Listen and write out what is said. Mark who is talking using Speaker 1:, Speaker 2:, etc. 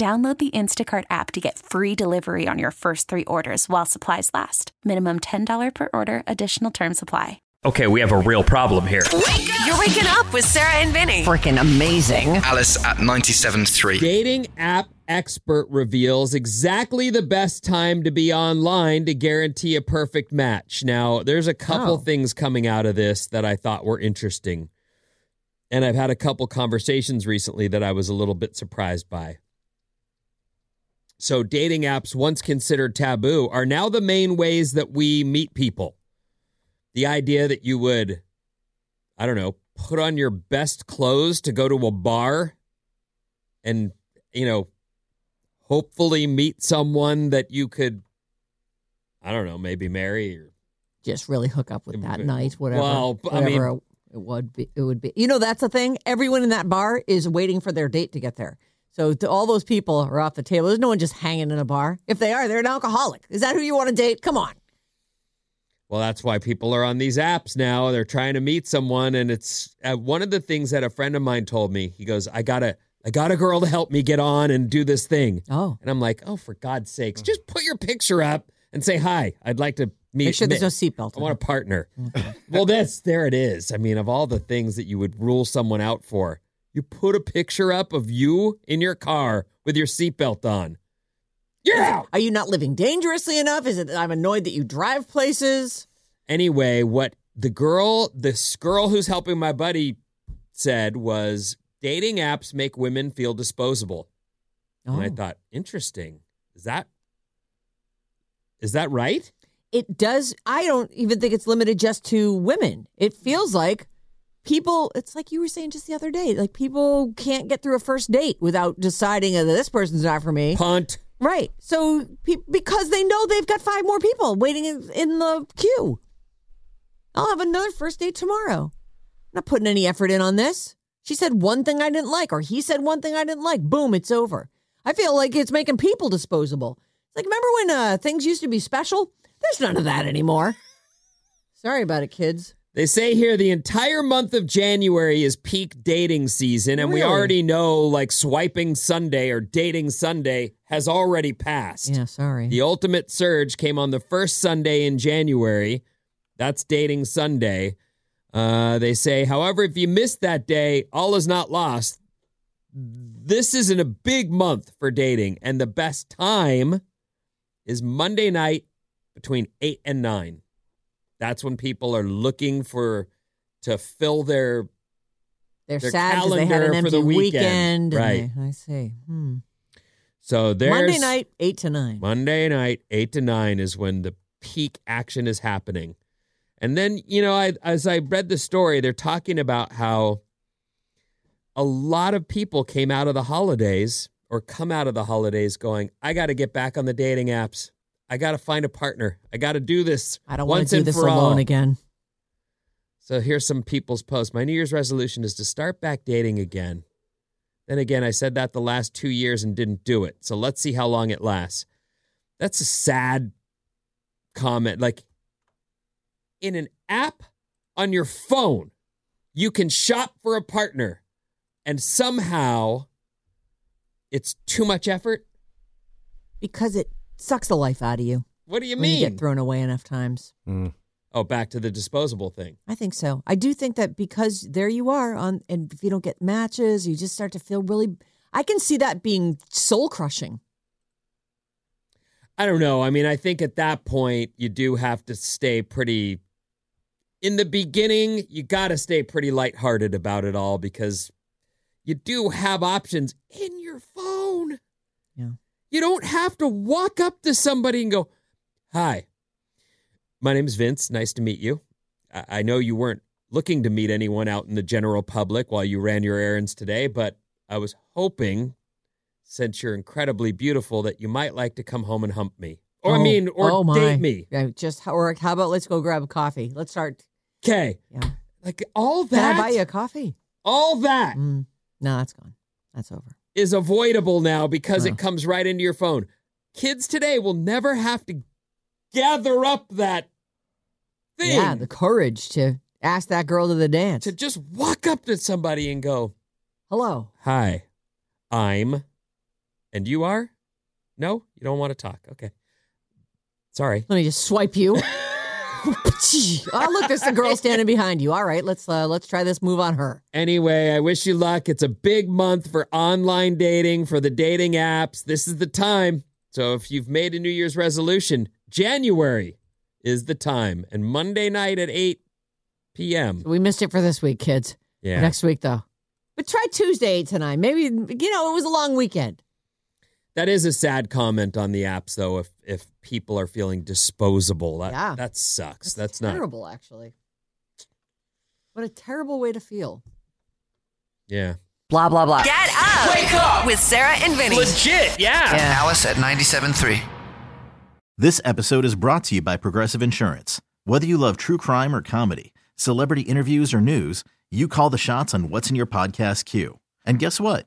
Speaker 1: Download the Instacart app to get free delivery on your first three orders while supplies last. Minimum $10 per order, additional term supply.
Speaker 2: Okay, we have a real problem here.
Speaker 3: You're waking up with Sarah and Vinnie.
Speaker 4: Freaking amazing.
Speaker 5: Alice at 97.3.
Speaker 6: Dating app expert reveals exactly the best time to be online to guarantee a perfect match. Now, there's a couple
Speaker 4: Oh.
Speaker 6: things coming out of this that I thought were interesting. And I've had a couple conversations recently that I was a little bit surprised by. So, dating apps, once considered taboo, are now the main ways that we meet people. The idea that you would, I don't know, put on your best clothes to go to a bar and, you know, hopefully meet someone that you could, I don't know, maybe marry or
Speaker 4: Just really hook up with that night, whatever.
Speaker 6: well, I
Speaker 4: whatever
Speaker 6: mean-
Speaker 4: it would be. It would be. You know, that's the thing. Everyone in that bar is waiting for their date to get there. So to all those people are off the table. There's no one just hanging in a bar. If they are, they're an alcoholic. Is that who you want to date? Come on.
Speaker 6: Well, that's why people are on these apps now. They're trying to meet someone, and it's uh, one of the things that a friend of mine told me. He goes, "I got a, I got a girl to help me get on and do this thing."
Speaker 4: Oh,
Speaker 6: And I'm like, "Oh, for God's sakes, just put your picture up and say hi. I'd like to meet.
Speaker 4: make sure there's no seatbelt.
Speaker 6: I want a partner." well, that's there. It is. I mean, of all the things that you would rule someone out for, you put a picture up of you in your car with your seatbelt on. You're out.
Speaker 4: Are you not living dangerously enough? Is it that I'm annoyed that you drive places?
Speaker 6: anyway, what the girl, this girl who's helping my buddy said was dating apps make women feel disposable.
Speaker 4: Oh.
Speaker 6: And I oh. thought, interesting. Is that is that right?
Speaker 4: it does i don't even think it's limited just to women it feels like people it's like you were saying just the other day like people can't get through a first date without deciding that this person's not for me.
Speaker 6: Punt.
Speaker 4: right. So pe- because they know they've got five more people waiting in, in the queue. I'll have another first date tomorrow. I'm not putting any effort in on this. She said one thing i didn't like or he said one thing i didn't like. Boom it's over. I feel like it's making people disposable. It's like remember when uh, things used to be special? There's none of that anymore. Sorry about it kids
Speaker 6: They say here the entire month of January is peak dating season, and we already know like swiping Sunday or dating Sunday has already passed.
Speaker 4: yeah sorry
Speaker 6: The ultimate surge came on the first Sunday in January. That's dating Sunday. Uh, they say, however, if you missed that day, all is not lost. This isn't a big month for dating, and the best time is Monday night between 8 and 9. That's when people are looking for to fill their
Speaker 4: they're
Speaker 6: their
Speaker 4: sad because they had an
Speaker 6: calendar for
Speaker 4: empty
Speaker 6: the weekend.
Speaker 4: weekend,
Speaker 6: Right.
Speaker 4: they- i see hmm.
Speaker 6: so there's
Speaker 4: monday night 8 to 9
Speaker 6: Monday night, eight to nine is when the peak action is happening. And then, you know, I, as I read the story, they're talking about how a lot of people came out of the holidays or come out of the holidays going, I got to get back on the dating apps. I got to find a partner. I got to do this.
Speaker 4: i don't want
Speaker 6: once
Speaker 4: to do this alone
Speaker 6: all."
Speaker 4: again
Speaker 6: So here's some people's posts. My New Year's resolution is to start back dating again. Then again, I said that the last two years and didn't do it. So let's see how long it lasts. That's a sad comment. Like in an app on your phone, you can shop for a partner, and somehow it's too much effort.
Speaker 4: because it sucks the life out of you
Speaker 6: What do you
Speaker 4: when you
Speaker 6: mean?
Speaker 4: get thrown away enough times. Mm.
Speaker 6: Oh, back to the disposable thing.
Speaker 4: I think so. I do think that because there you are on, and if you don't get matches, you just start to feel really. I can see that being soul crushing.
Speaker 6: I don't know. I mean, I think at that point, you do have to stay pretty. In the beginning, you got to stay pretty lighthearted about it all because you do have options in your phone. You don't have to walk up to somebody and go, Hi, my name is Vince. Nice to meet you. I, I know you weren't looking to meet anyone out in the general public while you ran your errands today, but I was hoping, since you're incredibly beautiful, that you might like to come home and hump me. Or, I
Speaker 4: Oh,
Speaker 6: mean, or
Speaker 4: oh
Speaker 6: date me.
Speaker 4: Yeah, just or how about let's go grab a coffee? Let's start.
Speaker 6: Okay.
Speaker 4: Yeah.
Speaker 6: Like all
Speaker 4: Can
Speaker 6: that.
Speaker 4: I buy you a coffee?
Speaker 6: all that
Speaker 4: Mm, no, that's gone. That's over.
Speaker 6: Is avoidable now because
Speaker 4: Oh.
Speaker 6: it comes right into your phone. Kids today will never have to gather up that thing
Speaker 4: Yeah, the courage to ask that girl to the dance.
Speaker 6: to just walk up to somebody and go,
Speaker 4: Hello.
Speaker 6: Hi, I'm, and you are? No, you don't want to talk. Okay. Sorry.
Speaker 4: Let me just swipe you. oh, look, there's a girl standing behind you. All right, let's uh, let's try this move on her.
Speaker 6: Anyway, I wish you luck. It's a big month for online dating, for the dating apps. This is the time. So if you've made a New Year's resolution, January is the time. And Monday night at 8 p.m.
Speaker 4: We missed it for this week, kids.
Speaker 6: Yeah.
Speaker 4: Next week though. But try Tuesday eight to nine. Maybe you know it was a long weekend.
Speaker 6: That is a sad comment on the apps, though, if if people are feeling disposable. That,
Speaker 4: Yeah.
Speaker 6: that sucks. That's, not.
Speaker 4: terrible, actually. What a terrible way to feel.
Speaker 6: Yeah.
Speaker 3: Blah, blah, blah. Get up. Wake up with Sarah and Vinnie.
Speaker 2: Legit, yeah.
Speaker 5: Alice at 97.3.
Speaker 7: This episode is brought to you by Progressive Insurance. Whether you love true crime or comedy, celebrity interviews or news, you call the shots on what's in your podcast queue. And guess what?